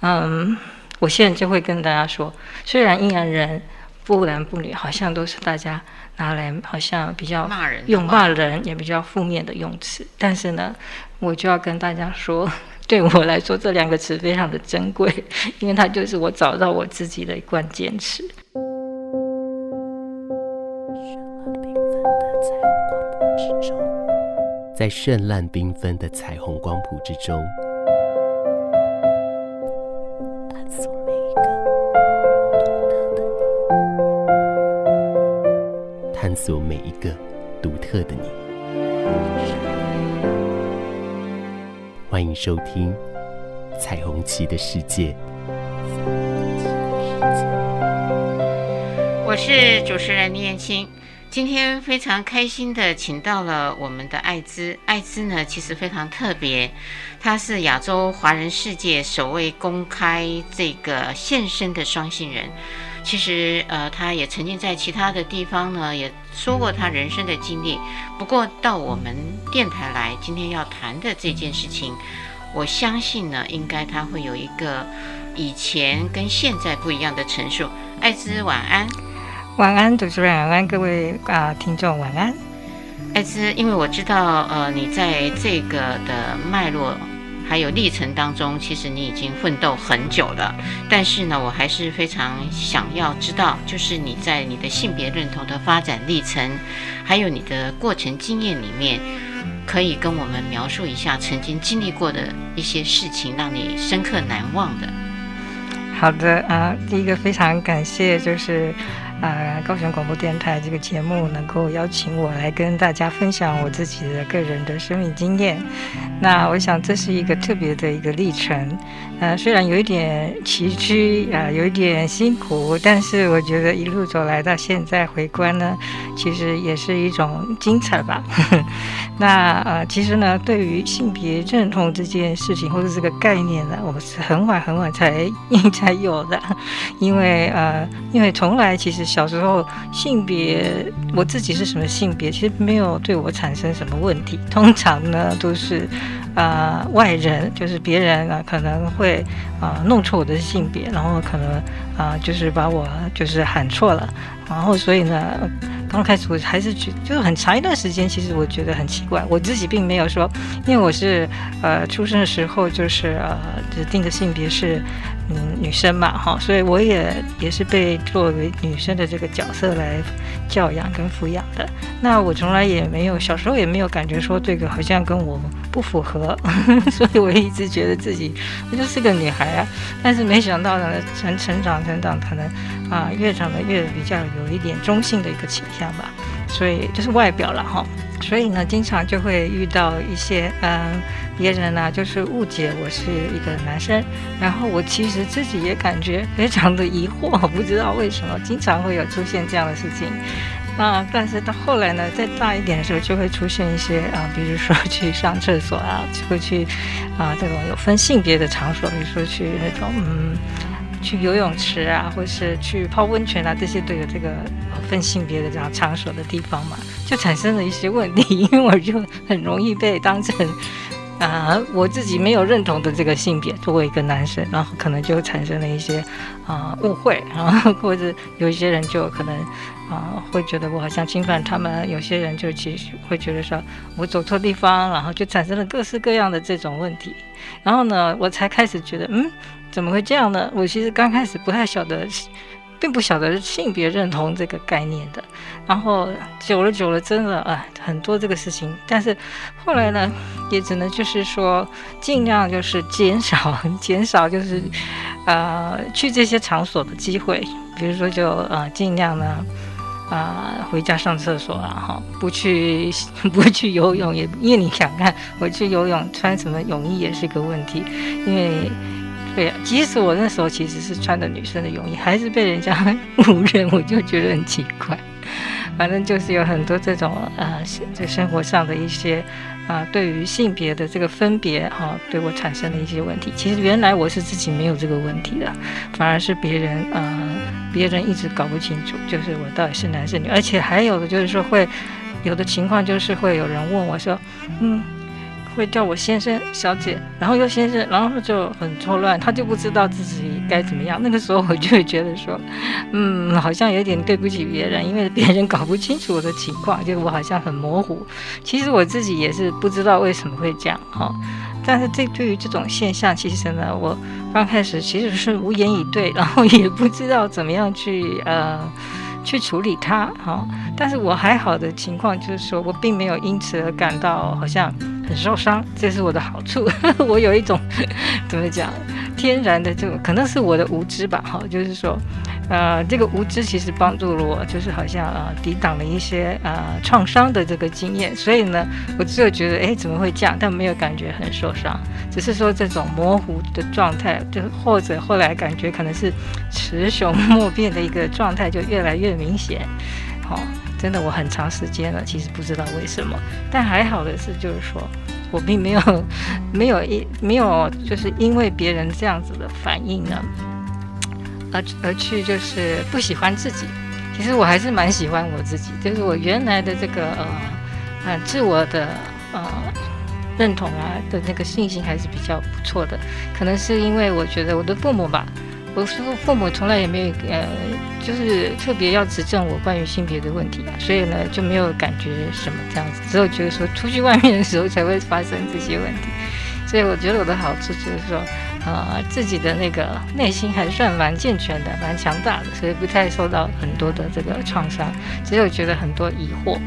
嗯，我现在就会跟大家说，虽然阴阳人不男不女，好像都是大家拿来好像比较骂人用骂人也比较负面的用词，但是呢，我就要跟大家说，对我来说这两个词非常的珍贵，因为它就是我找到我自己的一贯坚持。在绚烂缤纷的彩虹光谱之中，索每一个独特的你。欢迎收听《彩虹旗的世界》。我是主持人李燕青。今天非常开心的请到了我们的艾滋，艾滋呢其实非常特别，他是亚洲华人世界首位公开这个现身的双性人。其实呃，他也曾经在其他的地方呢也说过他人生的经历。不过到我们电台来，今天要谈的这件事情，我相信呢，应该他会有一个以前跟现在不一样的陈述。艾滋，晚安。晚安，主持人，晚安，各位啊、呃，听众，晚安。艾滋，因为我知道，呃，你在这个的脉络还有历程当中，其实你已经奋斗很久了。但是呢，我还是非常想要知道，就是你在你的性别认同的发展历程，还有你的过程经验里面，可以跟我们描述一下曾经经历过的一些事情，让你深刻难忘的。好的啊、第一个非常感谢，就是。啊、高雄广播电台这个节目能够邀请我来跟大家分享我自己的个人的生命经验，那我想这是一个特别的一个历程。呃，虽然有一点崎岖啊、有一点辛苦，但是我觉得一路走来到现在回观呢，其实也是一种精彩吧。那呃，其实呢，对于性别认同这件事情或者这个概念呢，我是很晚很晚才 才有的，因为呃，因为从来其实小时候性别我自己是什么性别，其实没有对我产生什么问题，通常呢都是。啊、呃，外人就是别人啊，可能会啊、弄错我的性别，然后可能啊、就是把我就是喊错了，然后所以呢，刚开始我还是觉就是很长一段时间，其实我觉得很奇怪，我自己并没有说，因为我是呃出生的时候就是呃指定的性别是嗯女生嘛哈，所以我也也是被作为女生的这个角色来教养跟抚养的，那我从来也没有小时候也没有感觉说这个好像跟我。不符合，所以我一直觉得自己我就是个女孩啊。但是没想到呢，成成长成长，可能啊越长得越比较有一点中性的一个倾向吧。所以就是外表了哈。所以呢，经常就会遇到一些嗯别人呢，就是误解我是一个男生。然后我其实自己也感觉非常的疑惑，不知道为什么经常会有出现这样的事情。啊，但是到后来呢，再大一点的时候，就会出现一些啊，比如说去上厕所啊，就会去啊这种有分性别的场所，比如说去那种嗯，去游泳池啊，或是去泡温泉啊，这些都有这个分性别的这样场所的地方嘛，就产生了一些问题，因为我就很容易被当成啊我自己没有认同的这个性别作为一个男生，然后可能就产生了一些啊误会，然后 或者有一些人就可能。啊，会觉得我好像侵犯他们，有些人就其实会觉得说我走错地方，然后就产生了各式各样的这种问题。然后呢，我才开始觉得，嗯，怎么会这样呢？我其实刚开始不太晓得，并不晓得性别认同这个概念的。然后久了久了，真的啊，很多这个事情。但是后来呢，也只能就是说，尽量就是减少减少，就是呃去这些场所的机会。比如说就，就呃尽量呢。啊、呃，回家上厕所啊，哈，不去 不去游泳也，因为你想看我去游泳穿什么泳衣也是个问题，因为对，即使我那时候其实是穿的女生的泳衣，还是被人家 误认，我就觉得很奇怪。反正就是有很多这种呃，在生活上的一些啊、对于性别的这个分别哈、对我产生的一些问题。其实原来我是自己没有这个问题的，反而是别人呃，别人一直搞不清楚，就是我到底是男是女。而且还有的就是说会有的情况就是会有人问我说，嗯，会叫我先生、小姐，然后又先生，然后就很错乱，他就不知道自己该怎么样。那个时候我就会觉得说，嗯，好像有点对不起别人，因为别人搞不清楚我的情况，就我好像很模糊。其实我自己也是不知道为什么会这样哈。但是这对于这种现象，其实呢，我刚开始其实是无言以对，然后也不知道怎么样去呃。去处理它，哈，但是我还好的情况就是说我并没有因此而感到好像很受伤，这是我的好处。我有一种怎么讲，天然的这种，可能是我的无知吧，哈，就是说。呃，这个无知其实帮助了我，就是好像呃抵挡了一些呃创伤的这个经验，所以呢，我只有觉得哎怎么会这样，但没有感觉很受伤，只是说这种模糊的状态，就或者后来感觉可能是雌雄 莫辨的一个状态就越来越明显。好、真的我很长时间了，其实不知道为什么，但还好的是就是说我并没有 没有一没有就是因为别人这样子的反应呢。而而去就是不喜欢自己，其实我还是蛮喜欢我自己，就是我原来的这个呃呃自我的呃认同啊的那个信心还是比较不错的，可能是因为我觉得我的父母吧，我说父母从来也没有呃就是特别要指正我关于性别的问题啊，所以呢就没有感觉什么这样子，只有觉得说出去外面的时候才会发生这些问题，所以我觉得我的好处就是说。呃，自己的那个内心还算蛮健全的，蛮强大的，所以不太受到很多的这个创伤，只有觉得很多疑惑。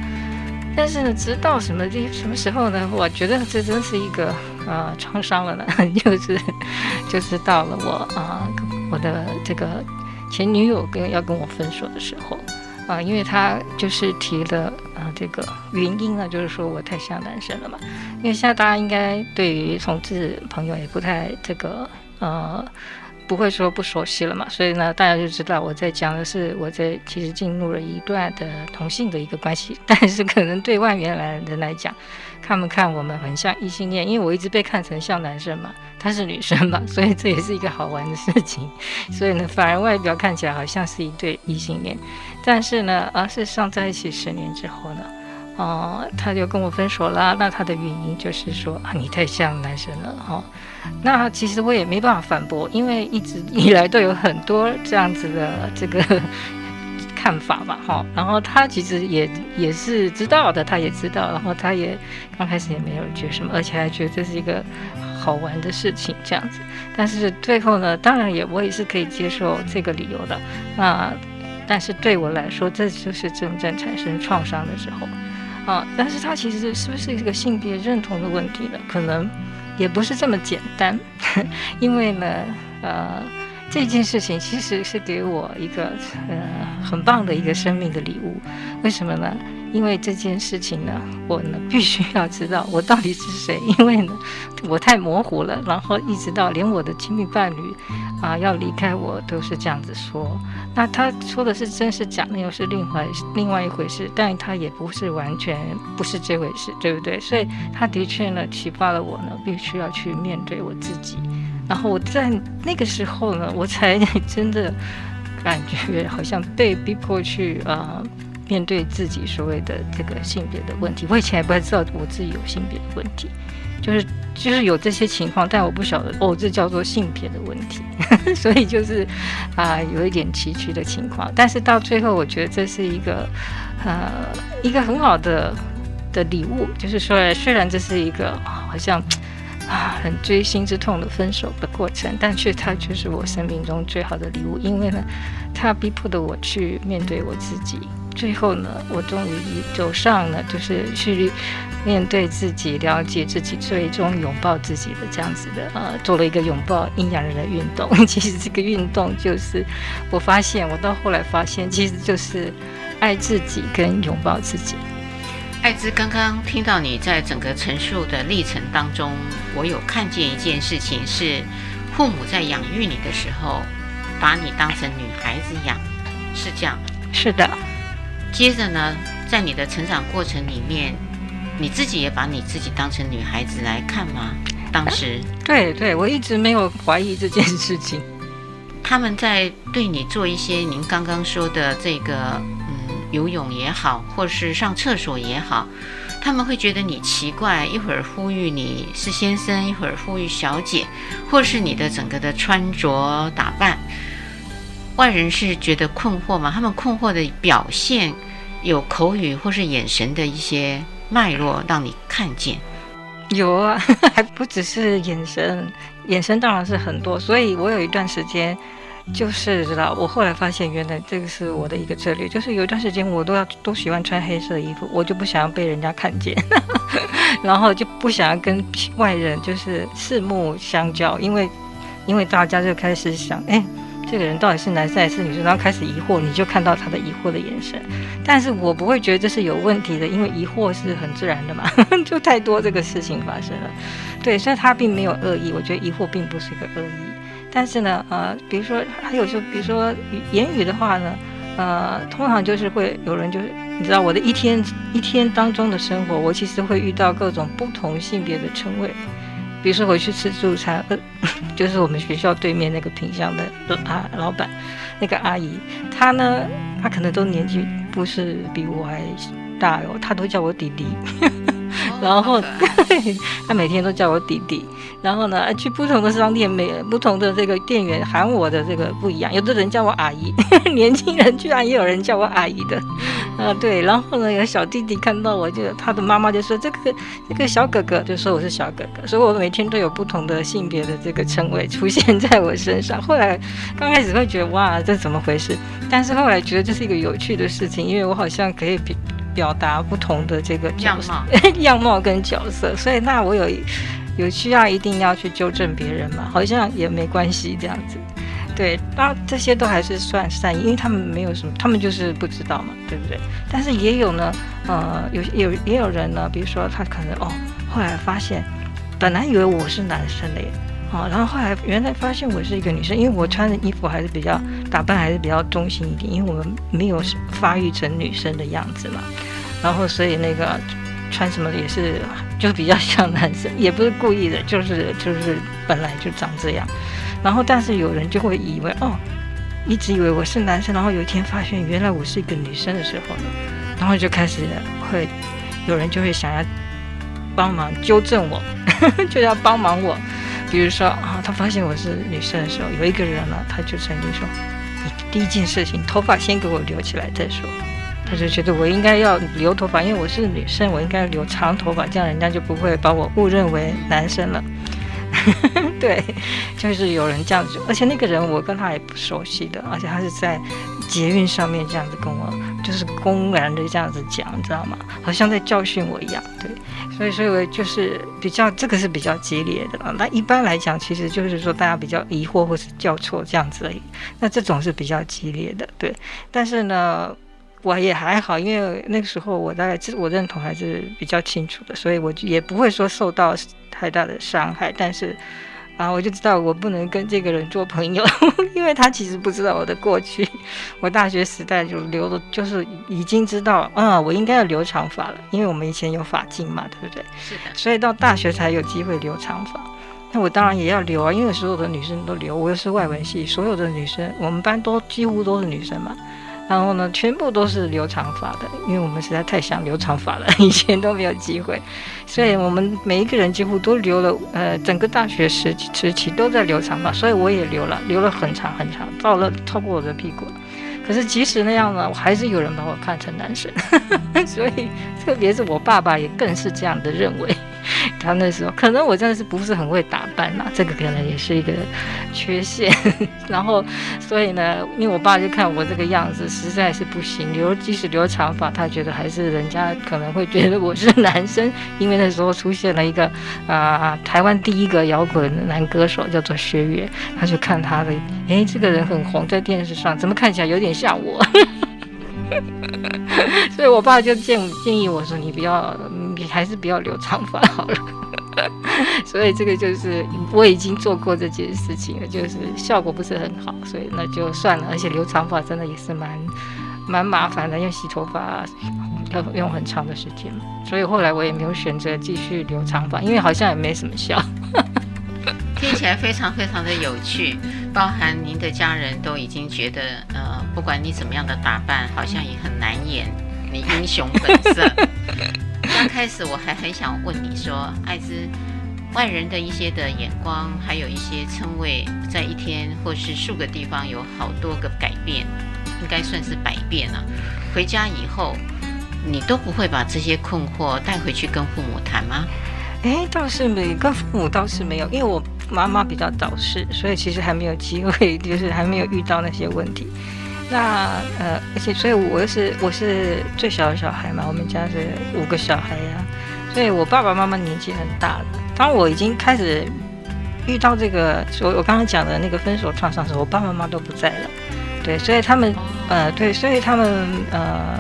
但是呢，直到什么地什么时候呢？我觉得这真是一个呃创伤了呢，就是就是到了我啊、我的这个前女友跟要跟我分手的时候。啊，因为他就是提了啊，这个原因呢，就是说我太像男生了嘛。因为现在大家应该对于同志朋友也不太这个呃。不会说不熟悉了嘛，所以呢，大家就知道我在讲的是我在其实进入了一段的同性的一个关系，但是可能对外面来人来讲，看不看我们很像异性恋，因为我一直被看成像男生嘛，她是女生嘛，所以这也是一个好玩的事情，所以呢，反而外表看起来好像是一对异性恋，但是呢，而事实上在一起十年之后呢。哦，他就跟我分手啦。那他的原因就是说啊，你太像男生了哈、哦。那其实我也没办法反驳，因为一直以来都有很多这样子的这个看法嘛哈、然后他其实也也是知道的，他也知道，然后他也刚开始也没有觉得什么，而且还觉得这是一个好玩的事情这样子。但是最后呢，当然也我也是可以接受这个理由的。那但是对我来说，这就是真正产生创伤的时候。啊，但是他其实是不是一个性别认同的问题呢？可能也不是这么简单，因为呢，呃，这件事情其实是给我一个呃很棒的一个生命的礼物。为什么呢？因为这件事情呢，我呢必须要知道我到底是谁，因为呢我太模糊了，然后一直到连我的亲密伴侣啊要离开我都是这样子说。那他说的是真是假，那又是另外另外一回事。但他也不是完全不是这回事，对不对？所以他的确呢启发了我呢，必须要去面对我自己。然后我在那个时候呢，我才 真的感觉好像被逼迫去啊。呃面对自己所谓的这个性别的问题，我以前还不太知道我自己有性别的问题，就是就是有这些情况，但我不晓得哦，这叫做性别的问题，所以就是啊、有一点崎岖的情况。但是到最后，我觉得这是一个呃一个很好的的礼物，就是说，虽然这是一个好像啊很锥心之痛的分手的过程，但却它却是我生命中最好的礼物，因为呢，它逼迫的我去面对我自己。最后呢，我终于走上了，就是去面对自己、了解自己，最终拥抱自己的这样子的，呃，做了一个拥抱阴阳人的运动。其实这个运动就是，我发现，我到后来发现，其实就是爱自己跟拥抱自己。爱芝，刚刚听到你在整个陈述的历程当中，我有看见一件事情，是父母在养育你的时候，把你当成女孩子养，是这样？是的。接着呢，在你的成长过程里面，你自己也把你自己当成女孩子来看吗？当时，对对，我一直没有怀疑这件事情。他们在对你做一些您刚刚说的这个，嗯，游泳也好，或是上厕所也好，他们会觉得你奇怪，一会儿呼吁你是先生，一会儿呼吁小姐，或是你的整个的穿着打扮，外人是觉得困惑吗？他们困惑的表现有口语或是眼神的一些脉络让你看见。有啊，还不只是眼神，眼神当然是很多。所以我有一段时间，就是知道，我后来发现，原来这个是我的一个策略，就是有一段时间我都要都喜欢穿黑色的衣服，我就不想要被人家看见，然后就不想要跟外人就是四目相交，因为因为大家就开始想，哎。这个人到底是男生还是女生？然后开始疑惑，你就看到他的疑惑的眼神。但是我不会觉得这是有问题的，因为疑惑是很自然的嘛，就太多这个事情发生了。对，所以他并没有恶意，我觉得疑惑并不是一个恶意。但是呢，呃，比如说还有就比如说言语的话呢，呃，通常就是会有人就是你知道我的一天一天当中的生活，我其实会遇到各种不同性别的称谓。比如说回去吃自助餐，呃，就是我们学校对面那个品项的啊老板，那个阿姨，她呢，她可能都年纪不是比我还大哟，她都叫我弟弟。然后，他每天都叫我弟弟。然后呢，去不同的商店，每不同的这个店员喊我的这个不一样。有的人叫我阿姨，年轻人居然也有人叫我阿姨的。啊，对。然后呢，有小弟弟看到我就，他的妈妈就说：“这个这个小哥哥，就说我是小哥哥。”所以，我每天都有不同的性别的这个称谓出现在我身上。后来刚开始会觉得哇，这怎么回事？但是后来觉得这是一个有趣的事情，因为我好像可以比。表达不同的这个样貌，样貌跟角色，所以那我有有需要一定要去纠正别人嘛？好像也没关系这样子，对，那这些都还是算善意，因为他们没有什么，他们就是不知道嘛，对不对？但是也有呢，呃，有有也有人呢，比如说他可能哦，后来发现，本来以为我是男生的耶，啊，然后后来原来发现我是一个女生，因为我穿的衣服还是比较打扮还是比较中性一点，因为我们没有发育成女生的样子嘛，然后所以那个穿什么也是就比较像男生，也不是故意的，就是就是本来就长这样，然后但是有人就会以为哦，一直以为我是男生，然后有一天发现原来我是一个女生的时候呢，然后就开始会有人就会想要帮忙纠正我，就要帮忙我。比如说啊，他发现我是女生的时候，有一个人呢，他就曾经说：“你第一件事情，头发先给我留起来再说。”他就觉得我应该要留头发，因为我是女生，我应该留长头发，这样人家就不会把我误认为男生了。对，就是有人这样子，而且那个人我跟他也不熟悉的，而且他是在捷运上面这样子跟我，就是公然的这样子讲，你知道吗？好像在教训我一样。对，所以所以我就是比较这个是比较激烈的啊。那一般来讲，其实就是说大家比较疑惑或是叫错这样子而已。那这种是比较激烈的，对。但是呢，我也还好，因为那个时候我大概自我认同还是比较清楚的，所以我也不会说受到。太大的伤害，但是啊，我就知道我不能跟这个人做朋友，因为他其实不知道我的过去。我大学时代就留的，就是已经知道，啊，我应该要留长发了，因为我们以前有发禁嘛，对不对？是的。所以到大学才有机会留长发，那我当然也要留啊，因为所有的女生都留，我又是外文系，所有的女生，我们班都几乎都是女生嘛。然后呢，全部都是留长发的，因为我们实在太想留长发了，以前都没有机会，所以我们每一个人几乎都留了，呃，整个大学时时期都在留长发，所以我也留了，留了很长很长，到了超过我的屁股。可是即使那样呢，我还是有人把我看成男生，所以特别是我爸爸也更是这样的认为。他那时候可能我真的是不是很会打扮呐，这个可能也是一个缺陷。然后，所以呢，因为我爸就看我这个样子实在是不行，留即使留长发，他觉得还是人家可能会觉得我是男生。因为那时候出现了一个啊、台湾第一个摇滚男歌手叫做薛岳，他就看他的，哎，这个人很红，在电视上怎么看起来有点像我？所以我爸就建建议我说：“你不要。”你还是不要留长发好了，所以这个就是我已经做过这件事情了，就是效果不是很好，所以那就算了。而且留长发真的也是蛮蛮麻烦的，要洗头发要用很长的时间，所以后来我也没有选择继续留长发，因为好像也没什么效。听起来非常非常的有趣，包含您的家人都已经觉得，呃，不管你怎么样的打扮，好像也很难演你英雄本色。刚开始我还很想问你说，艾滋，外人的一些的眼光，还有一些称谓，在一天或是数个地方有好多个改变，应该算是百变了。回家以后，你都不会把这些困惑带回去跟父母谈吗？哎，倒是没，跟父母倒是没有，因为我妈妈比较早逝，所以其实还没有机会，就是还没有遇到那些问题。那呃，而且所以我又是我是最小的小孩嘛，我们家是五个小孩呀、所以我爸爸妈妈年纪很大了。当我已经开始遇到这个，我我刚刚讲的那个分手创伤的时候，我爸爸妈妈都不在了，对，所以他们呃，对，所以他们呃。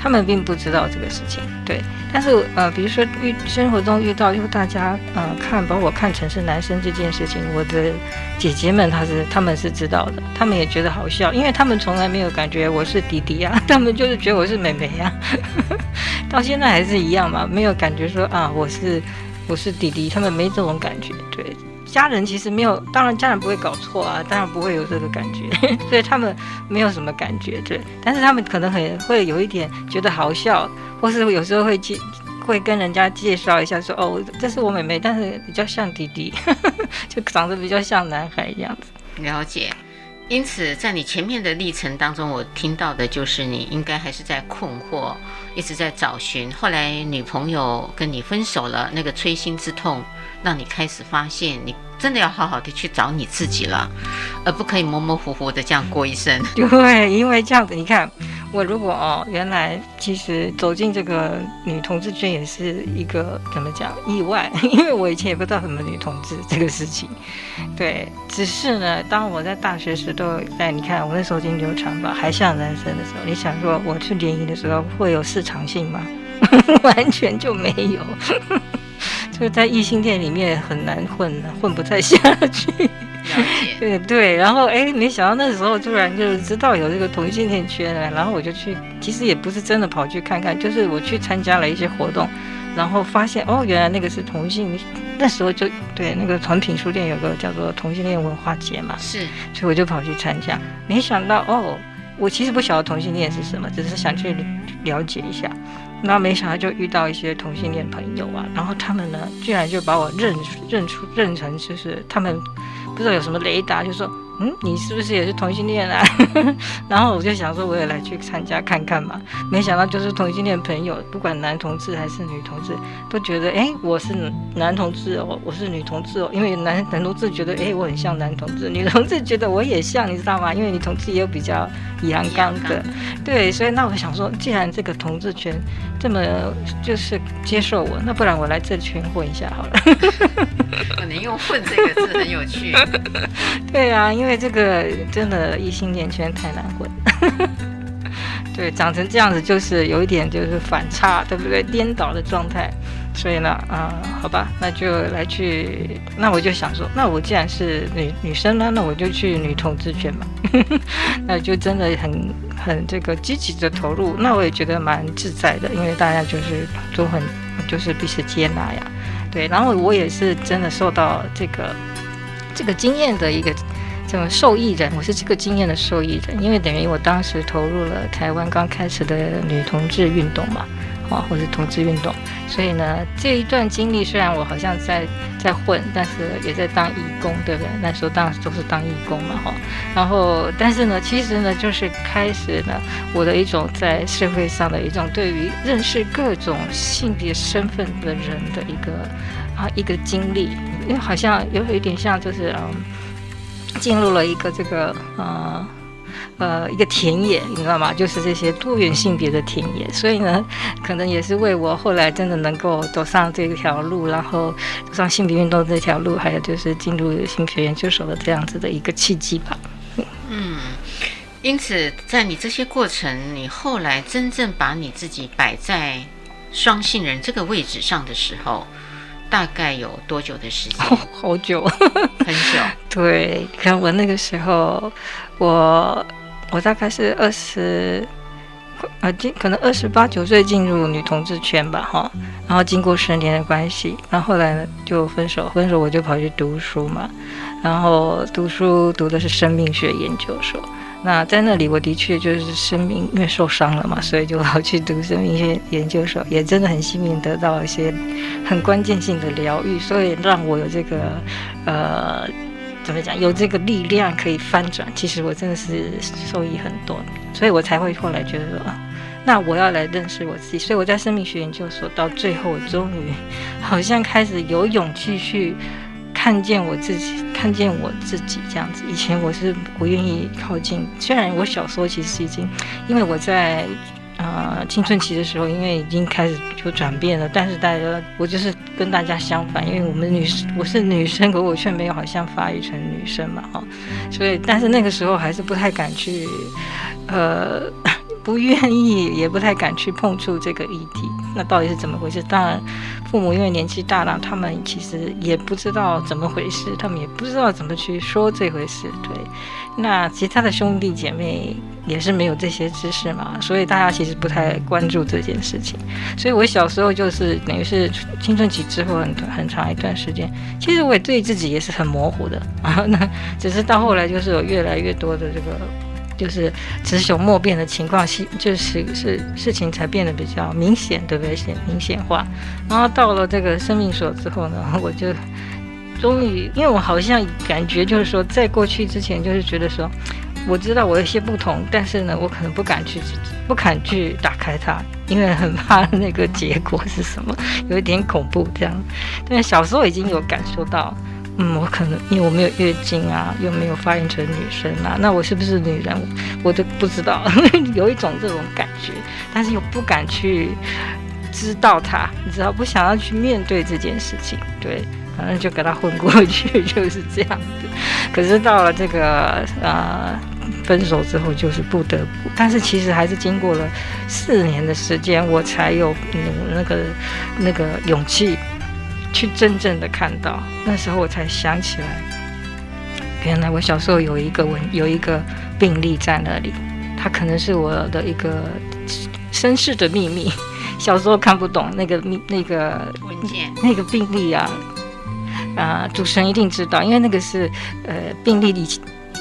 他们并不知道这个事情，对。但是呃，比如说遇生活中遇到，因为大家呃看把我看成是男生这件事情，我的姐姐们她是他们是知道的，他们也觉得好笑，因为他们从来没有感觉我是弟弟啊，他们就是觉得我是妹妹呀、啊，到现在还是一样嘛，没有感觉说啊我是我是弟弟，他们没这种感觉，对。家人其实没有，当然家人不会搞错啊，当然不会有这个感觉，所以他们没有什么感觉，对。但是他们可能很会有一点觉得好笑，或是有时候会介会跟人家介绍一下说，哦，这是我妹妹，但是比较像弟弟，就长得比较像男孩这样子。了解。因此，在你前面的历程当中，我听到的就是你应该还是在困惑，一直在找寻。后来女朋友跟你分手了，那个摧心之痛，让你开始发现，你真的要好好的去找你自己了，而不可以模模糊糊的这样过一生。对，因为这样子，你看。我如果哦，原来其实走进这个女同志圈也是一个怎么讲意外，因为我以前也不知道什么女同志这个事情，对，只是呢，当我在大学时都在你看我那时候已经留长发还像男生的时候，你想说我去联谊的时候会有市场性吗？完全就没有，就在异性恋里面很难混，混不太下去。对 对，然后哎，没想到那时候突然就知道有这个同性恋圈了，然后我就去，其实也不是真的跑去看看，就是我去参加了一些活动，然后发现哦，原来那个是同性，那时候就对那个诚品书店有个叫做同性恋文化节嘛，是，所以我就跑去参加，没想到哦，我其实不晓得同性恋是什么，只是想去了解一下，那没想到就遇到一些同性恋朋友啊，然后他们呢，居然就把我认认出认成就是他们。不知道有什么雷达，就说。嗯，你是不是也是同性恋啊？然后我就想说，我也来去参加看看嘛。没想到就是同性恋朋友，不管男同志还是女同志，都觉得哎，我是男同志哦，我是女同志哦。因为男男同志觉得哎，我很像男同志，女同志觉得我也像，你知道吗？因为女同志也有比较阳刚的，对。所以那我想说，既然这个同志圈这么就是接受我，那不然我来这圈混一下好了。可能用“混”这个字很有趣。对啊，因为。因为这个真的异性恋圈太难混，对，长成这样子就是有一点就是反差，对不对？颠倒的状态，所以呢，啊、好吧，那就来去，那我就想说，那我既然是女女生呢，那我就去女同志圈嘛，那就真的很很这个积极的投入，那我也觉得蛮自在的，因为大家就是都很就是彼此接纳呀，对，然后我也是真的受到这个这个经验的一个。这么受益人，我是这个经验的受益人，因为等于我当时投入了台湾刚开始的女同志运动嘛，啊，或者同志运动，所以呢，这一段经历虽然我好像在在混，但是也在当义工，对不对？那时候当时都是当义工嘛，哈。然后，但是呢，其实呢，就是开始呢，我的一种在社会上的一种对于认识各种性别身份的人的一个啊一个经历，因为好像有有一点像就是嗯。进入了一个这个呃呃一个田野，你知道吗？就是这些多元性别的田野，所以呢，可能也是为我后来真的能够走上这条路，然后走上性别运动这条路，还有就是进入性学研究所的这样子的一个契机吧。嗯，因此在你这些过程，你后来真正把你自己摆在双性人这个位置上的时候。大概有多久的时间？哦，好久，很久。对，可能我那个时候，我我大概是二十，呃，进可能二十八九岁进入女同志圈吧，哈。然后经过十年的关系，然后后来呢就分手，分手我就跑去读书嘛。然后读书读的是生命学研究所。那在那里，我的确就是生命因为受伤了嘛，所以就要去读生命学研究所，也真的很幸运得到一些很关键性的疗愈，所以让我有这个呃怎么讲，有这个力量可以翻转。其实我真的是受益很多，所以我才会后来觉得说啊，那我要来认识我自己。所以我在生命学研究所到最后，我终于好像开始有勇气去。看见我自己，看见我自己这样子。以前我是不愿意靠近，虽然我小时候其实已经，因为我在呃青春期的时候，因为已经开始就转变了，但是大家我就是跟大家相反，因为我们女生我是女生，可我却没有好像发育成女生嘛，哈，所以但是那个时候还是不太敢去，呃。不愿意，也不太敢去碰触这个议题。那到底是怎么回事？当然，父母因为年纪大了，他们其实也不知道怎么回事，他们也不知道怎么去说这回事。对，那其他的兄弟姐妹也是没有这些知识嘛，所以大家其实不太关注这件事情。所以我小时候就是等于是青春期之后很很长一段时间，其实我也对自己也是很模糊的。然后呢，只是到后来就是有越来越多的这个。就是雌雄莫辨的情况，是就是是事情才变得比较明显，对不对？显明显化。然后到了这个生命所之后呢，我就终于，因为我好像感觉就是说，在过去之前，就是觉得说，我知道我有些不同，但是呢，我可能不敢去，不敢去打开它，因为很怕 那个结果是什么，有一点恐怖这样。但是小时候已经有感受到。嗯，我可能因为我没有月经啊，又没有发育成女生啊，那我是不是女人？我都不知道，有一种这种感觉，但是又不敢去知道它，你知道，不想要去面对这件事情，对，反正就给他混过去，就是这样子。可是到了这个呃分手之后，就是不得不，但是其实还是经过了四年的时间，我才有那个那个勇气。去真正的看到，那时候我才想起来，原来我小时候有一个文，有一个病例在那里，它可能是我的一个身世的秘密。小时候看不懂那个秘那个文件，那个病例啊，啊、呃，主持人一定知道，因为那个是呃病历里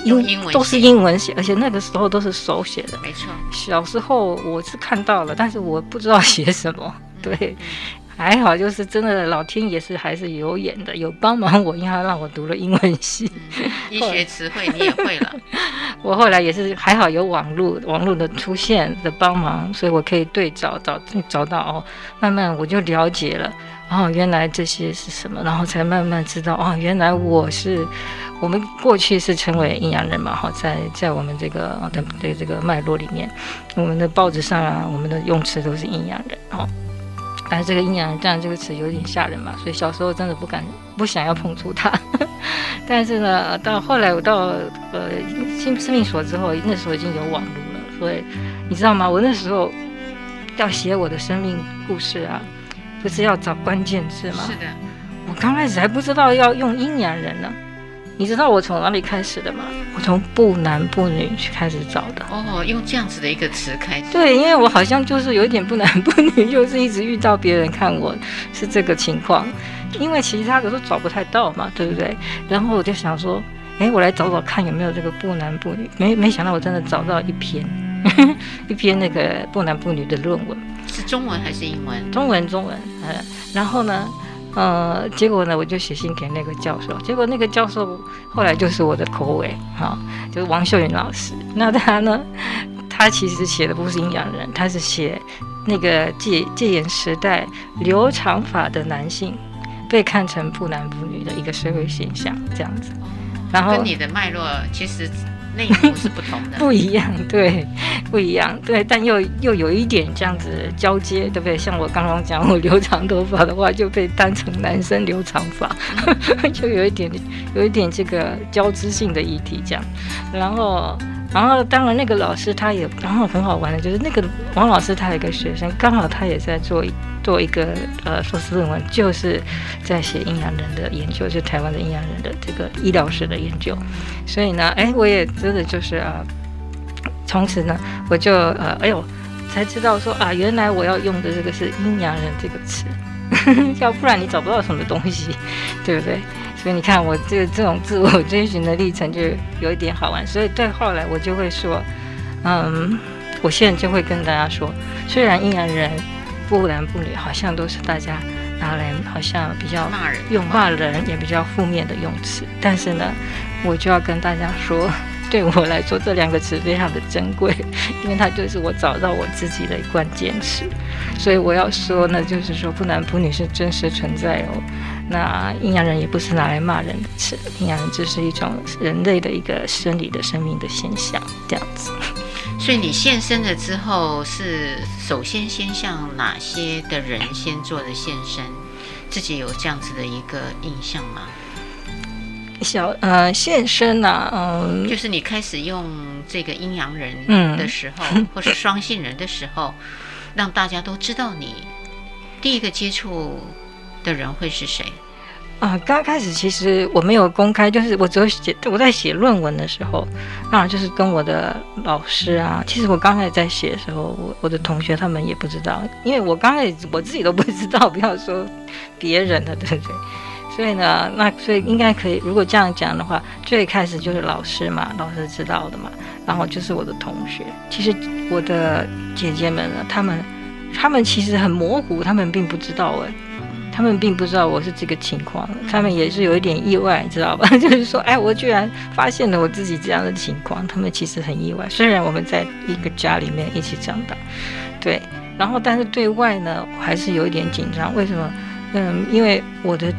用英文都是英文写，而且那个时候都是手写的。没错，小时候我是看到了，但是我不知道写什么，对。还好，就是真的，老天爷是还是有眼的，有帮忙我，因为他让我读了英文系，嗯、医学词汇你也会了。我后来也是还好，有网络网络的出现的帮忙，所以我可以对照找找到哦，慢慢我就了解了哦，原来这些是什么，然后才慢慢知道哦，原来我是我们过去是称为阴阳人嘛，哈，在在我们这个的的这个脉络里面，我们的报纸上啊，我们的用词都是阴阳人，哦。但是这个阴阳人这样这个词有点吓人嘛，所以小时候真的不敢不想要碰触它。但是呢，到后来我到呃新生命所之后，那时候已经有网络了，所以你知道吗？我那时候要写我的生命故事啊，不是要找关键字吗？是的，我刚开始还不知道要用阴阳人呢。你知道我从哪里开始的吗？我从不男不女去开始找的。哦，用这样子的一个词开始。对，因为我好像就是有一点不男不女，就是一直遇到别人看我是这个情况，因为其他的都找不太到嘛，对不对？然后我就想说，哎，我来找找看有没有这个不男不女。没没想到我真的找到一篇，一篇那个不男不女的论文。是中文还是英文？中文，中文。嗯，然后呢？呃，结果呢，我就写信给那个教授，结果那个教授后来就是我的口尾，哈、就是王秀云老师。那他呢，他其实写的不是阴阳人，他是写那个戒戒严时代留长发的男性被看成不男不女的一个社会现象，这样子。然后跟你的脉络其实。内容是不同的，不一样，对，不一样，对，但又又有一点这样子交接，对不对？像我刚刚讲，我留长头发的话，就被当成男生留长发，就有一点，有一点这个交织性的议题这样，然后。然后，当然，那个老师他也，然后很好玩的，就是那个王老师他有一个学生，刚好他也在做做一个呃硕士论文，就是在写阴阳人的研究，就台湾的阴阳人的这个医疗史的研究。所以呢，哎，我也真的就是啊，从此呢，我就呃，哎呦，才知道说啊，原来我要用的这个是阴阳人这个词，要不然你找不到什么东西，对不对？所以你看我这这种自我追寻的历程就有一点好玩。所以对后来我就会说，嗯，我现在就会跟大家说，虽然阴阳人不男不女，好像都是大家拿来好像比较骂人，用骂人也比较负面的用词，但是呢，我就要跟大家说。对我来说，这两个词非常的珍贵，因为它就是我找到我自己的一贯坚持。所以我要说呢，就是说不男不女是真实存在哦。那阴阳人也不是拿来骂人的词，阴阳人只是一种人类的一个生理的生命的现象，这样子。所以你现身了之后，是首先先向哪些的人先做的现身？自己有这样子的一个印象吗？小呃现身呐、啊，嗯，就是你开始用这个阴阳人的时候，嗯、或是双性人的时候，让大家都知道你第一个接触的人会是谁？啊、刚开始其实我没有公开，就是我只有写我在写论文的时候，当然就是跟我的老师啊，其实我刚开始在写的时候，我我的同学他们也不知道，因为我刚开始我自己都不知道，不要说别人的，对不对？所以呢，那所以应该可以。如果这样讲的话，最开始就是老师嘛，老师知道的嘛。然后就是我的同学。其实我的姐姐们呢，他们，他们其实很模糊，他们并不知道哎，她们并不知道我是这个情况，他们也是有一点意外，知道吧？就是说，哎，我居然发现了我自己这样的情况，他们其实很意外。虽然我们在一个家里面一起长大，对，然后但是对外呢，我还是有一点紧张。为什么？嗯，因为我的。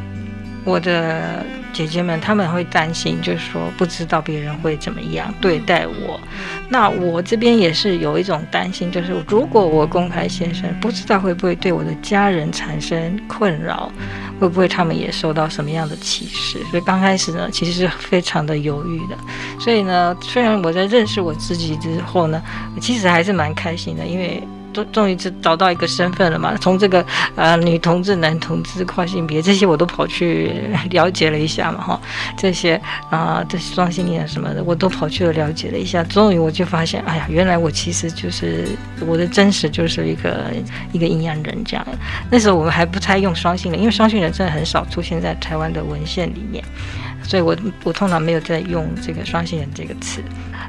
我的姐姐们，她们会担心，就是说不知道别人会怎么样对待我。那我这边也是有一种担心，就是如果我公开现身，不知道会不会对我的家人产生困扰，会不会他们也受到什么样的歧视？所以刚开始呢，其实是非常的犹豫的。所以呢，虽然我在认识我自己之后呢，其实还是蛮开心的，因为。终终于是找到一个身份了嘛？从这个呃女同志、男同志、跨性别这些我都跑去了解了一下嘛，哈，这些啊、这些双性恋什么的我都跑去了了解了一下。终于我就发现，哎呀，原来我其实就是我的真实就是一个一个阴阳人这样。那时候我们还不太用双性恋，因为双性人真的很少出现在台湾的文献里面，所以我我通常没有在用这个双性人这个词。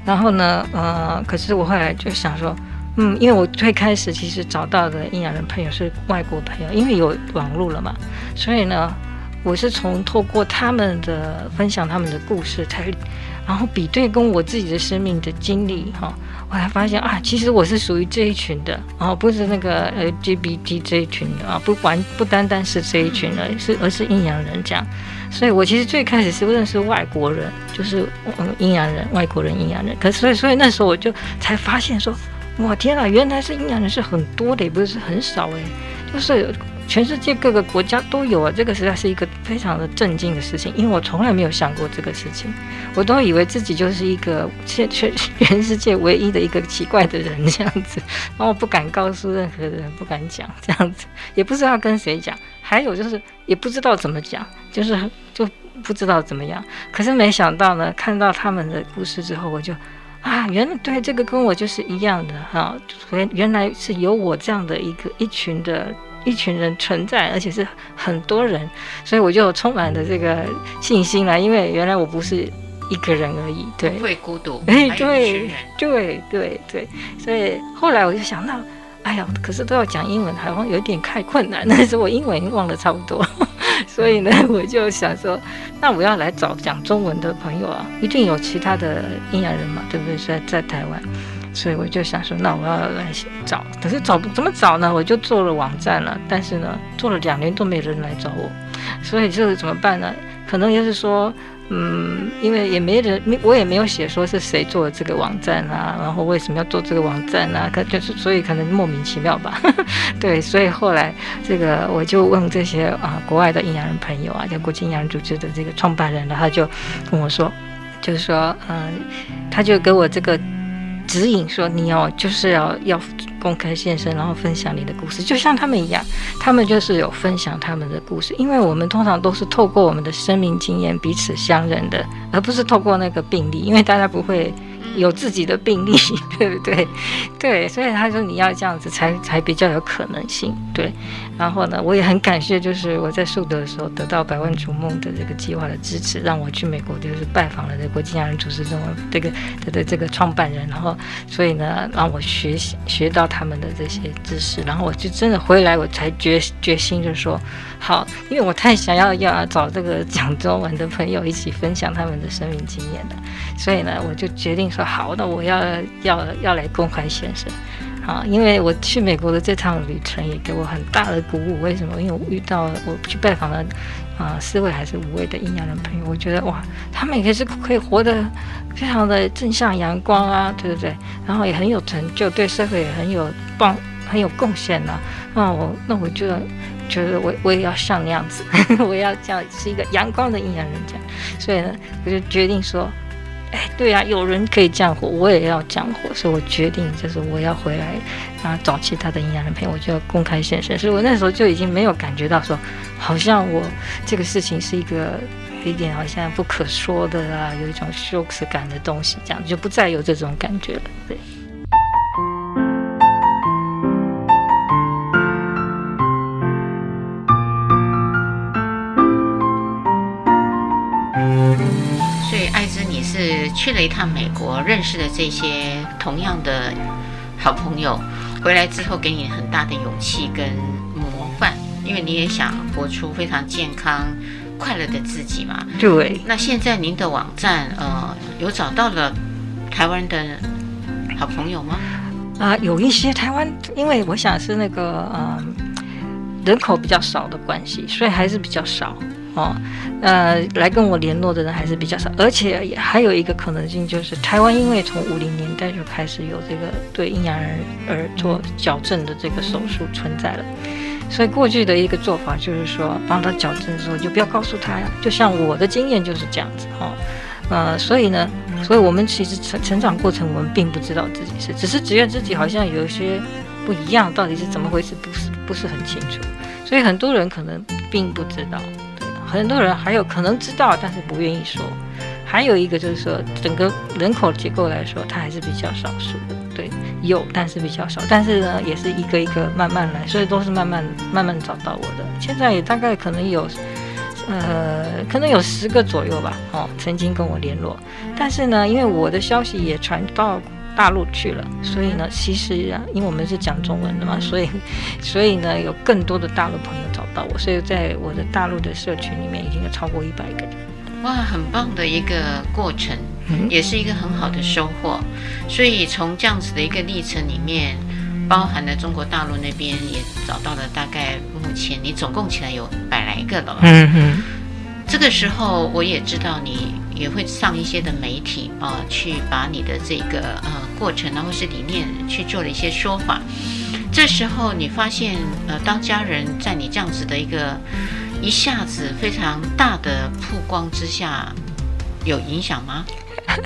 然后呢，呃，可是我后来就想说。嗯，因为我最开始其实找到的阴阳人朋友是外国朋友，因为有网络了嘛，所以呢，我是从透过他们的分享他们的故事才，然后比对跟我自己的生命的经历哈，我才发现啊，其实我是属于这一群的啊，不是那个 LGBT 这一群的啊，不管不单单是这一群的，是而是阴阳人这样，所以我其实最开始是认识外国人，就是嗯阴阳人，外国人阴阳人，可是所以所以那时候我就才发现说。哇天啊，原来是阴阳人是很多的，也不是很少哎，就是全世界各个国家都有啊。这个实在是一个非常的震惊的事情，因为我从来没有想过这个事情，我都以为自己就是一个全全全世界唯一的一个奇怪的人这样子，然后我不敢告诉任何人，不敢讲这样子，也不知道跟谁讲，还有就是也不知道怎么讲，就是就不知道怎么样。可是没想到呢，看到他们的故事之后，我就。啊，原来对这个跟我就是一样的哈，原原来是有我这样的一个一群的一群人存在，而且是很多人，所以我就充满了这个信心了，因为原来我不是一个人而已，对，不会孤独，哎，对，对对对，所以后来我就想到，哎呀，可是都要讲英文，好像有点太困难，但是我英文忘了差不多。所以呢，我就想说，那我要来找讲中文的朋友啊，一定有其他的阴阳人嘛，对不对？在在台湾，所以我就想说，那我要来找，可是找怎么找呢？我就做了网站了，但是呢，做了两年都没人来找我，所以这个怎么办呢？可能就是说。嗯，因为也没人，我也没有写说是谁做的这个网站啊，然后为什么要做这个网站啊？可就是所以可能莫名其妙吧，对，所以后来这个我就问这些啊国外的阴阳人朋友啊，叫国际阴阳人组织的这个创办人，然后他就跟我说，就是说，嗯，他就给我这个指引说，你要就是要要。公开现身，然后分享你的故事，就像他们一样，他们就是有分享他们的故事。因为我们通常都是透过我们的生命经验彼此相认的，而不是透过那个病例。因为大家不会有自己的病历，对不对？对，所以他说你要这样子才才比较有可能性，对。然后呢，我也很感谢，就是我在树德的时候得到百万逐梦的这个计划的支持，让我去美国就是拜访了这个国际家人主持中这个的的这个创办人，然后所以呢，让我学习学到他们的这些知识，然后我就真的回来，我才决决心就说好，因为我太想要要找这个讲中文的朋友一起分享他们的生命经验了，所以呢，我就决定说好，那我要要要来公开现身。啊，因为我去美国的这趟旅程也给我很大的鼓舞。为什么？因为我遇到我去拜访了啊四位还是五位的阴阳人朋友，我觉得哇，他们也是可以活得非常的正向阳光啊，对不对？然后也很有成就，对社会也很有帮很有贡献呐。那我那我就觉得我我也要像那样子，我要这样是一个阳光的阴阳人这样。所以呢，我就决定说。哎，对呀、啊，有人可以降火，我也要降火，所以我决定就是我要回来，然后找其他的营养人陪我，就要公开现身。所以我那时候就已经没有感觉到说，好像我这个事情是一个有一点好像不可说的啊，有一种羞耻感的东西，这样就不再有这种感觉了。对。去了一趟美国，认识了这些同样的好朋友，回来之后给你很大的勇气跟模范，因为你也想活出非常健康、快乐的自己嘛。对。那现在您的网站，呃，有找到了台湾的好朋友吗？啊、呃，有一些台湾，因为我想是那个，嗯、呃，人口比较少的关系，所以还是比较少。哦，呃，来跟我联络的人还是比较少，而且也还有一个可能性，就是台湾因为从五零年代就开始有这个对阴阳人而做矫正的这个手术存在了，所以过去的一个做法就是说，帮他矫正之后就不要告诉他呀，就像我的经验就是这样子哈，呃，所以呢，所以我们其实成成长过程我们并不知道自己是，只是觉得自己好像有一些不一样，到底是怎么回事，不是不是很清楚，所以很多人可能并不知道。很多人还有可能知道，但是不愿意说。还有一个就是说，整个人口结构来说，它还是比较少数的。对，有，但是比较少。但是呢，也是一个一个慢慢来，所以都是慢慢慢慢找到我的。现在也大概可能有，呃，可能有十个左右吧。哦，曾经跟我联络。但是呢，因为我的消息也传到大陆去了，所以呢，其实啊，因为我们是讲中文的嘛，所以，所以呢，有更多的大陆朋友找到我，所以在我的大陆的社群里面，已经有超过一百个人。哇，很棒的一个过程，也是一个很好的收获。所以从这样子的一个历程里面，包含了中国大陆那边也找到了大概目前你总共起来有百来个了。嗯哼。这个时候我也知道你。也会上一些的媒体啊、呃，去把你的这个呃过程然后是理念去做了一些说法。这时候你发现呃，当家人在你这样子的一个一下子非常大的曝光之下，有影响吗？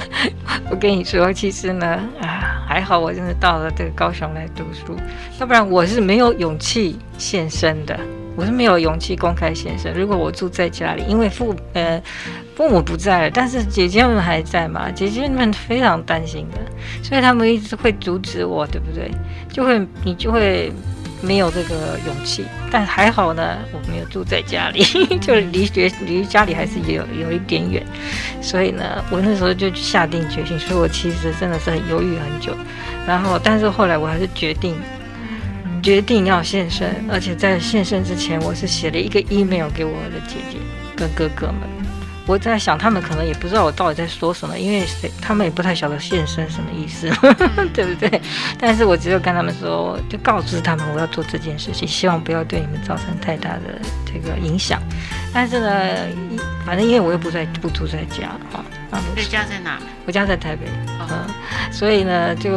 我跟你说，其实呢，啊，还好我真的到了这个高雄来读书，要不然我是没有勇气现身的。我是没有勇气公开现身。如果我住在家里，因为父呃父母不在了，但是姐姐们还在嘛，姐姐们非常担心的，所以他们一直会阻止我，对不对？就会你就会没有这个勇气。但还好呢，我没有住在家里，就离学离家里还是有有一点远，所以呢，我那时候就下定决心，所以我其实真的是很犹豫很久，然后但是后来我还是决定。决定要现身，而且在现身之前，我是写了一个 email 给我的姐姐跟哥哥们。我在想，他们可能也不知道我到底在说什么，因为谁他们也不太晓得现身什么意思，对不对？但是我只有跟他们说，就告知他们我要做这件事情，希望不要对你们造成太大的这个影响。但是呢，反正因为我又不在不住在家啊。你家在哪？我家在台北，嗯，所以呢，就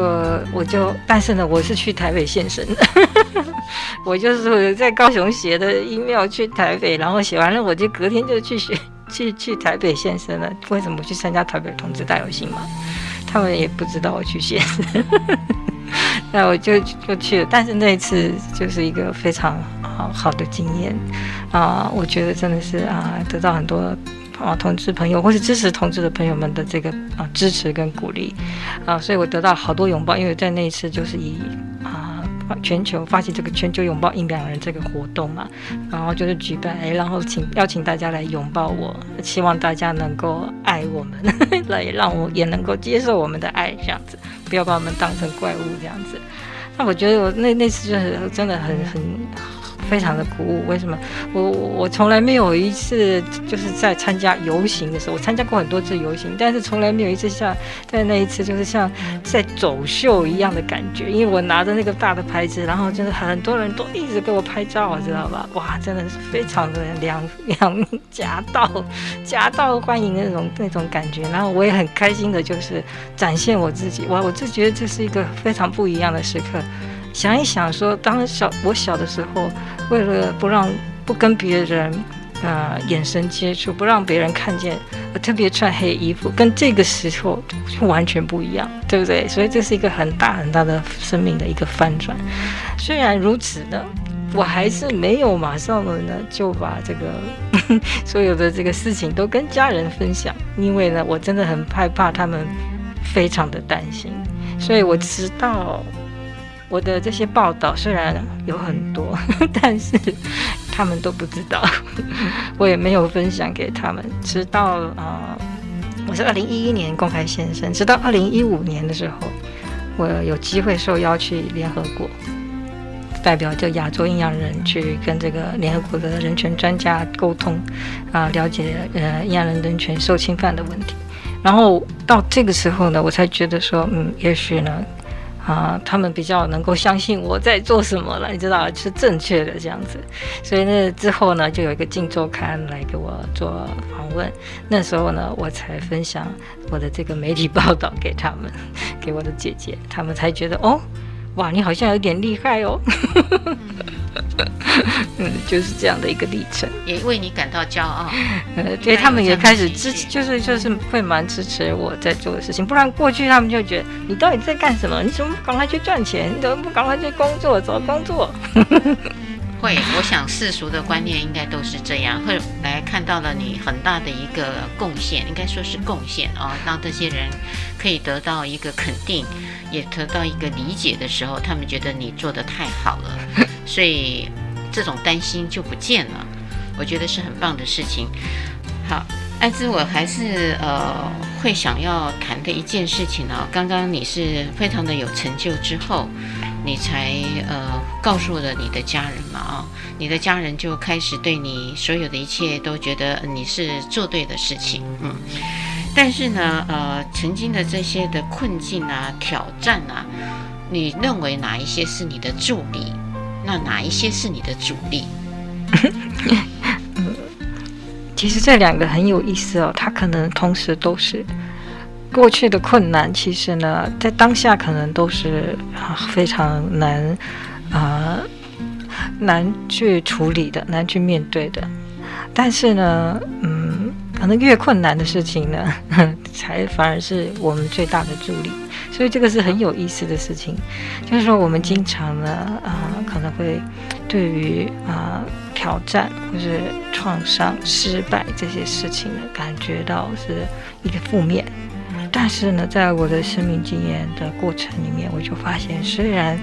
我就，但是呢，我是去台北现身的，我就是在高雄写的 email 去台北，然后写完了，我就隔天就去学。去去台北现身了，为什么去参加台北同志大游行嘛？他们也不知道我去现身，那我就就去了。但是那一次就是一个非常好好的经验啊，我觉得真的是啊，得到很多啊同志朋友或是支持同志的朋友们的这个啊支持跟鼓励啊，所以我得到好多拥抱，因为在那一次就是以啊。全球发起这个全球拥抱印第安人这个活动嘛，然后就是举办，然后请邀请大家来拥抱我，希望大家能够爱我们，来让我也能够接受我们的爱，这样子，不要把我们当成怪物这样子。那我觉得我那那次就是真的很很。非常的鼓舞，为什么？我我从来没有一次就是在参加游行的时候，我参加过很多次游行，但是从来没有一次像在那一次就是像在走秀一样的感觉，因为我拿着那个大的牌子，然后就是很多人都一直给我拍照，知道吧？哇，真的是非常的两两夹道夹道欢迎那种那种感觉，然后我也很开心的，就是展现我自己，哇，我就觉得这是一个非常不一样的时刻。想一想说，当小我小的时候，为了不让不跟别人啊、呃、眼神接触，不让别人看见，我特别穿黑衣服，跟这个时候就完全不一样，对不对？所以这是一个很大很大的生命的一个翻转。虽然如此呢，我还是没有马上的呢就把这个 所有的这个事情都跟家人分享，因为呢，我真的很害怕他们非常的担心，所以我知道。我的这些报道虽然有很多，但是他们都不知道，我也没有分享给他们。直到啊、我是二零一一年公开现身，直到二零一五年的时候，我有机会受邀去联合国，代表就亚洲阴阳人去跟这个联合国的人权专家沟通，啊、了解呃阴阳人人权受侵犯的问题。然后到这个时候呢，我才觉得说，嗯，也许呢。啊，他们比较能够相信我在做什么了，你知道是正确的这样子，所以那之后呢，就有一个《镜周刊》来给我做访问，那时候呢，我才分享我的这个媒体报道给他们，给我的姐姐，他们才觉得哦，哇，你好像有点厉害哦。嗯，就是这样的一个历程，也为你感到骄傲。呃，对，他们也开始支持，就是就是会蛮支持我在做的事情。不然过去他们就觉得你到底在干什么？你怎么不赶快去赚钱？你怎么不赶快去工作找工作？会，我想世俗的观念应该都是这样。会来看到了你很大的一个贡献，应该说是贡献啊，让这些人可以得到一个肯定，也得到一个理解的时候，他们觉得你做的太好了。所以这种担心就不见了，我觉得是很棒的事情。好，爱芝，我还是呃会想要谈的一件事情呢、哦。刚刚你是非常的有成就之后，你才呃告诉了你的家人嘛啊、哦，你的家人就开始对你所有的一切都觉得你是做对的事情，嗯。但是呢，呃，曾经的这些的困境啊、挑战啊，你认为哪一些是你的助力？那哪一些是你的主力？其实这两个很有意思哦，它可能同时都是过去的困难。其实呢，在当下可能都是啊非常难啊难去处理的，难去面对的。但是呢，嗯，可能越困难的事情呢，才反而是我们最大的助力。所以这个是很有意思的事情，就是说我们经常呢，啊、呃，可能会对于啊、呃、挑战或是创伤、失败这些事情呢，感觉到是一个负面。但是呢，在我的生命经验的过程里面，我就发现，虽然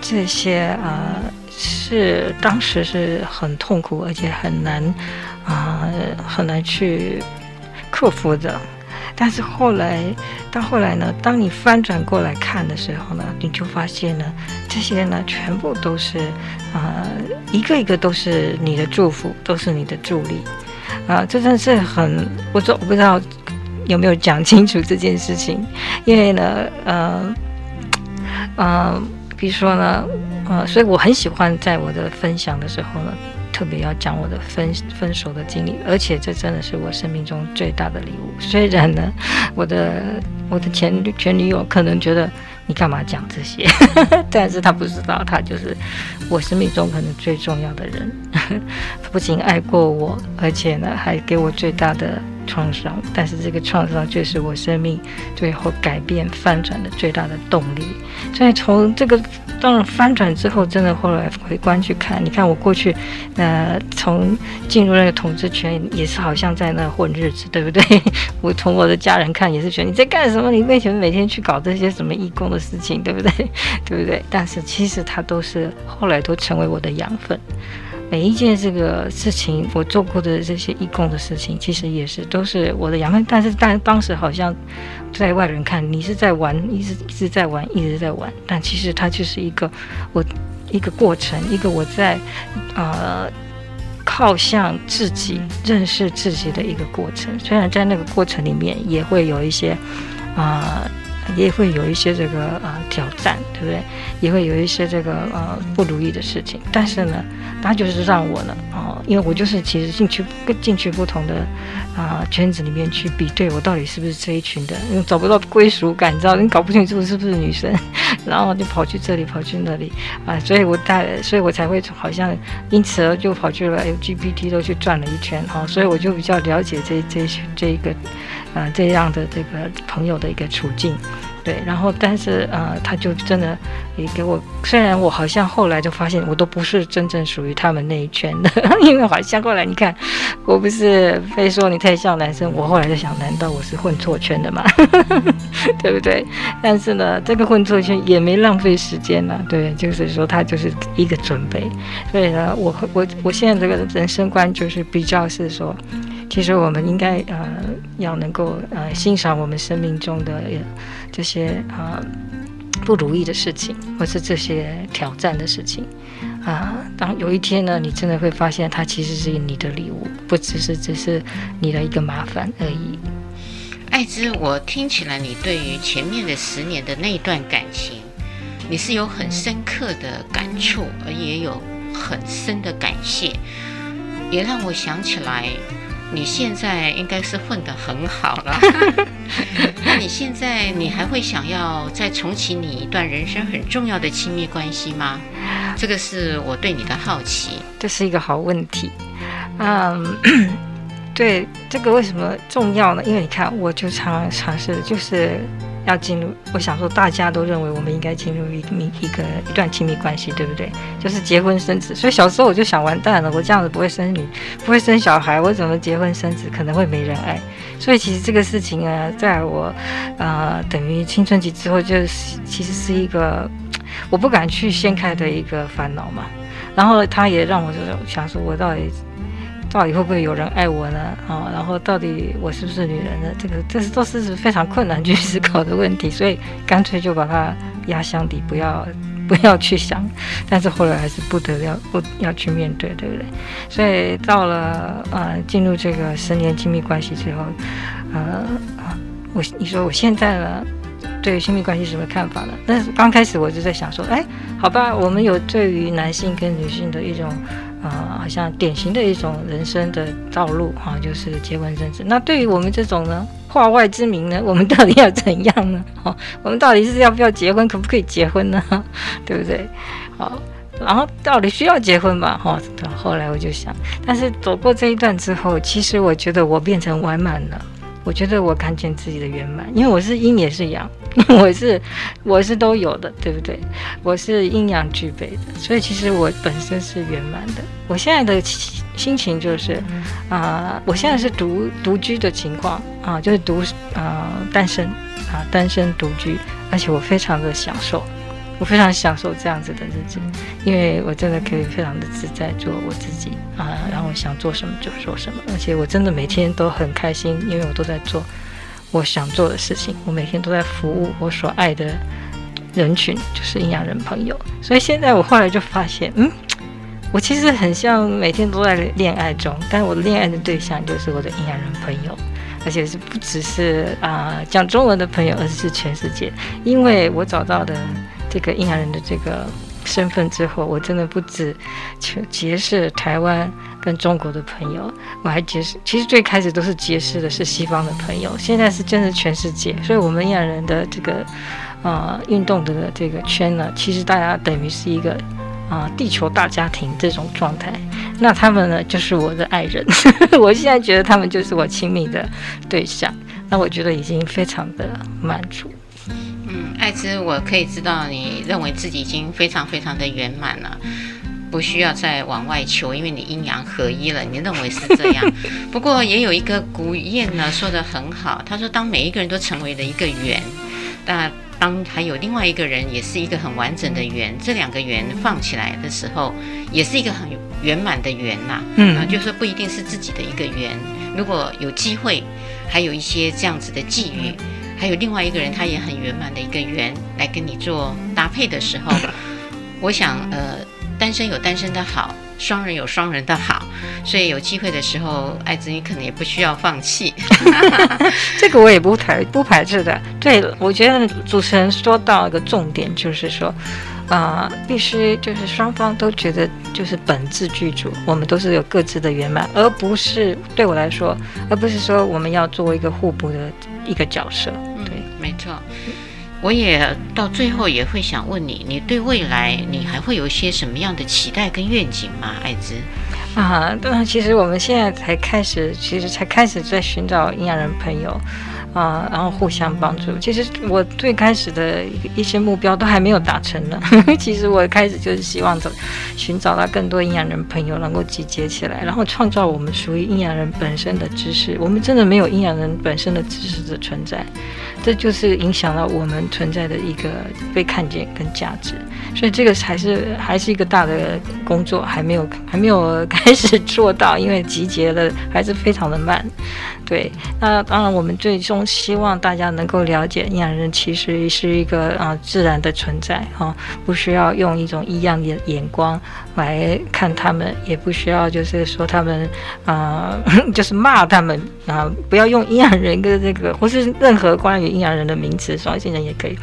这些啊、呃、是当时是很痛苦，而且很难啊、很难去克服的。但是后来，到后来呢，当你翻转过来看的时候呢，你就发现呢，这些呢，全部都是，啊、一个一个都是你的祝福，都是你的助力，啊、呃，这真的是很，我说我不知道有没有讲清楚这件事情，因为呢，呃，呃，比如说呢，呃，所以我很喜欢在我的分享的时候呢。特别要讲我的分分手的经历，而且这真的是我生命中最大的礼物。虽然呢，我的我的前前女友可能觉得你干嘛讲这些，但是她不知道，她就是我生命中可能最重要的人。不仅爱过我，而且呢，还给我最大的创伤，但是这个创伤却是我生命最后改变翻转的最大的动力。所以从这个当然翻转之后，真的后来回观去看，你看我过去，呃，从进入那个统治权也是好像在那混日子，对不对？我从我的家人看也是觉得你在干什么？你为什么每天去搞这些什么义工的事情，对不对？对不对？但是其实它都是后来都成为我的养分。每一件这个事情，我做过的这些义工的事情，其实也是都是我的养分。但是，但当时好像在外人看你是在玩，一直一直在玩，一直在玩。但其实它就是一个我一个过程，一个我在呃靠向自己、认识自己的一个过程。虽然在那个过程里面也会有一些啊。也会有一些这个呃挑战，对不对？也会有一些这个呃不如意的事情，但是呢，他就是让我呢，哦，因为我就是其实进去跟进去不同的啊、圈子里面去比对，我到底是不是这一群的，因为找不到归属感，你知道，你搞不清楚是不是女生，然后就跑去这里，跑去那里啊、所以我带，所以我才会好像因此而就跑去了 LGBT 都去转了一圈，哈、哦，所以我就比较了解这这这一个。啊、这样的这个朋友的一个处境，对，然后但是呃，他就真的也给我，虽然我好像后来就发现我都不是真正属于他们那一圈的，因为好像后来你看，我不是非说你太像男生，我后来就想，难道我是混错圈的吗？对不对？但是呢，这个混错圈也没浪费时间呢，对，就是说他就是一个准备，所以呢，我我我现在这个人生观就是比较是说。其实我们应该呃要能够呃欣赏我们生命中的这些啊、不如意的事情，或是这些挑战的事情啊、当有一天呢，你真的会发现它其实是你的礼物，不只是只是你的一个麻烦而已。爱芝，我听起来你对于前面的十年的那段感情，你是有很深刻的感触，而也有很深的感谢，也让我想起来。你现在应该是混得很好了，那你现在你还会想要再重启你一段人生很重要的亲密关系吗？这个是我对你的好奇。这是一个好问题，嗯，对，这个为什么重要呢？因为你看，我就常尝试就是。要进入，我想说，大家都认为我们应该进入一个一个一段亲密关系，对不对？就是结婚生子。所以小时候我就想，完蛋了，我这样子不会生女，不会生小孩，我怎么结婚生子？可能会没人爱。所以其实这个事情啊，在我，呃，等于青春期之后，就是其实是一个我不敢去掀开的一个烦恼嘛。然后他也让我就是想说，我到底。到底会不会有人爱我呢？啊，然后到底我是不是女人呢？这个这是都是非常困难去思考的问题，所以干脆就把它压箱底，不要不要去想。但是后来还是不得要不要去面对，对不对？所以到了呃进入这个十年亲密关系之后，呃，我你说我现在呢，对于亲密关系什么看法呢？但是刚开始我就在想说，哎，好吧，我们有对于男性跟女性的一种。啊、好像典型的一种人生的道路哈、啊，就是结婚生子。那对于我们这种呢，化外之民呢，我们到底要怎样呢？哈、我们到底是要不要结婚，可不可以结婚呢？对不对？好，然后到底需要结婚吧？哈、啊，后来我就想，但是走过这一段之后，其实我觉得我变成完满了。我觉得我看见自己的圆满，因为我是阴也是阳，我是我是都有的，对不对？我是阴阳俱备的，所以其实我本身是圆满的。我现在的心情就是，啊、呃，我现在是独独居的情况啊，就是独啊、呃、单身啊单身独居，而且我非常的享受。我非常享受这样子的日子，因为我真的可以非常的自在做我自己啊，然后想做什么就做什么，而且我真的每天都很开心，因为我都在做我想做的事情，我每天都在服务我所爱的人群，就是阴阳人朋友。所以现在我后来就发现，嗯，我其实很像每天都在恋爱中，但是我的恋爱的对象就是我的阴阳人朋友，而且是不只是啊讲中文的朋友，而是全世界，因为我找到的。这个阴阳人的这个身份之后，我真的不止结识台湾跟中国的朋友，我还结识，其实最开始都是结识的是西方的朋友，现在是真的全世界。所以，我们阴阳人的这个呃运动的这个圈呢，其实大家等于是一个啊、地球大家庭这种状态。那他们呢，就是我的爱人。我现在觉得他们就是我亲密的对象。那我觉得已经非常的满足。嗯，爱芝，我可以知道你认为自己已经非常非常的圆满了，不需要再往外求，因为你阴阳合一了。你认为是这样？不过也有一个古谚呢，说得很好。他说，当每一个人都成为了一个圆，那当还有另外一个人也是一个很完整的圆，这两个圆放起来的时候，也是一个很圆满的圆呐。嗯，就是不一定是自己的一个圆。如果有机会，还有一些这样子的际遇，还有另外一个人他也很圆满的一个圆来跟你做搭配的时候，我想呃，单身有单身的好，双人有双人的好，所以有机会的时候，爱子你可能也不需要放弃。这个我也不排不排斥的。对，我觉得主持人说到一个重点，就是说。啊、呃，必须就是双方都觉得就是本质具足，我们都是有各自的圆满，而不是对我来说，而不是说我们要做一个互补的一个角色。对，嗯、没错。我也到最后也会想问你，你对未来你还会有一些什么样的期待跟愿景吗？艾芝啊，当然，其实我们现在才开始，其实才开始在寻找阴阳人朋友。啊，然后互相帮助。其实我最开始的一些目标都还没有达成呢。其实我开始就是希望找寻找到更多阴阳人朋友能够集结起来，然后创造我们属于阴阳人本身的知识。我们真的没有阴阳人本身的知识的存在，这就是影响到我们存在的一个被看见跟价值。所以这个还是还是一个大的工作，还没有还没有开始做到，因为集结的还是非常的慢。对，那当然我们最终希望大家能够了解，阴阳人其实是一个啊、呃、自然的存在哈、不需要用一种异样的眼光来看他们，也不需要就是说他们啊、就是骂他们啊、不要用阴阳人跟这个或是任何关于阴阳人的名词，双性人也可以。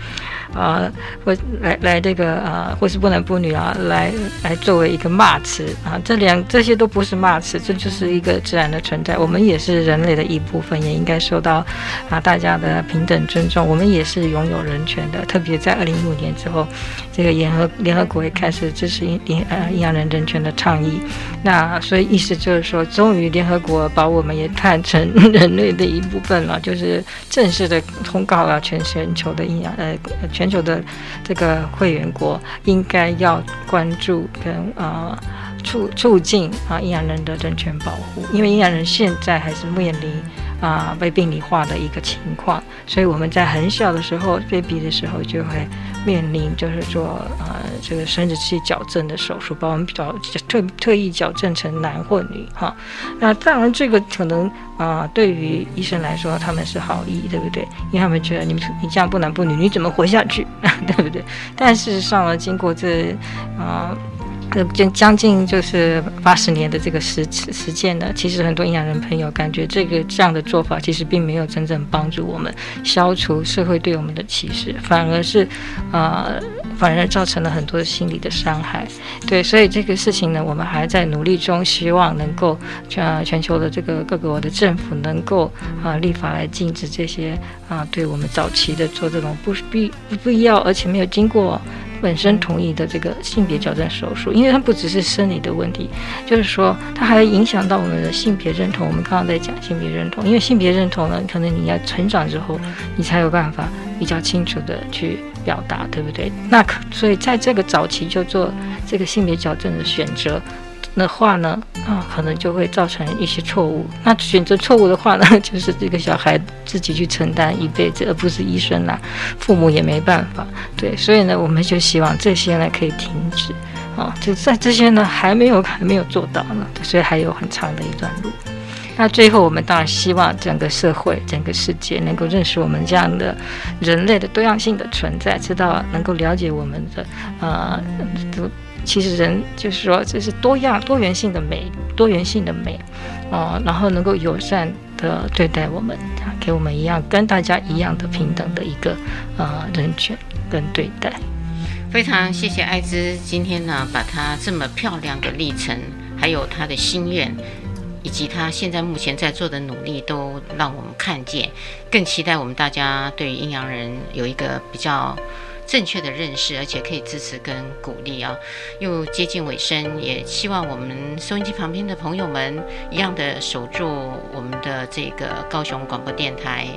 啊，或来来这个啊，或是不男不女啊，来来作为一个骂词啊，这两这些都不是骂词，这就是一个自然的存在。我们也是人类的一部分，也应该受到啊大家的平等尊重。我们也是拥有人权的，特别在二零一五年之后，这个联合联合国也开始支持阴阴呃阴阳人人权的倡议。那所以意思就是说，终于联合国把我们也看成人类的一部分了，就是正式的通告了全全球的阴阳呃全。球的这个会员国应该要关注跟啊、促促进啊阴阳人的人权保护，因为阴阳人现在还是面临啊、被病理化的一个情况，所以我们在很小的时候 baby 的时候就会面临就是说啊、呃、这个生殖器矫正的手术，把我们比较特特意矫正成男或女哈。那当然这个可能。啊，对于医生来说，他们是好意，对不对？因为他们觉得你们你这样不男不女，你怎么活下去，对不对？但事实上呢，经过这啊，将将近就是八十年的这个实实践呢，其实很多阴阳人朋友感觉这个这样的做法，其实并没有真正帮助我们消除社会对我们的歧视，反而是呃。反而造成了很多心理的伤害，对，所以这个事情呢，我们还在努力中，希望能够全全球的这个各国的政府能够啊立法来禁止这些啊对我们早期的做这种不必不必要而且没有经过本身同意的这个性别矫正手术，因为它不只是生理的问题，就是说它还影响到我们的性别认同。我们刚刚在讲性别认同，因为性别认同呢，可能你要成长之后，你才有办法比较清楚的去。表达对不对？那可所以在这个早期就做这个性别矫正的选择的话呢，啊，可能就会造成一些错误。那选择错误的话呢，就是这个小孩自己去承担一辈子，而不是医生啦，父母也没办法。对，所以呢，我们就希望这些呢可以停止。啊，就在这些呢还没有还没有做到呢，所以还有很长的一段路。那最后，我们当然希望整个社会、整个世界能够认识我们这样的人类的多样性的存在，知道能够了解我们的，呃，都其实人就是说这是多样、多元性的美，多元性的美，哦、然后能够友善的对待我们，给我们一样跟大家一样的平等的一个呃人权跟对待。非常谢谢爱芝今天呢，把她这么漂亮的历程，还有她的心愿。以及他现在目前在做的努力，都让我们看见，更期待我们大家对于阴阳人有一个比较正确的认识，而且可以支持跟鼓励啊。又接近尾声，也希望我们收音机旁边的朋友们一样的守住我们的这个高雄广播电台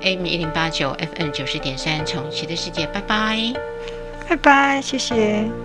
AM 一零八九 FM 九十点三，重启的世界，拜拜，拜拜，谢谢。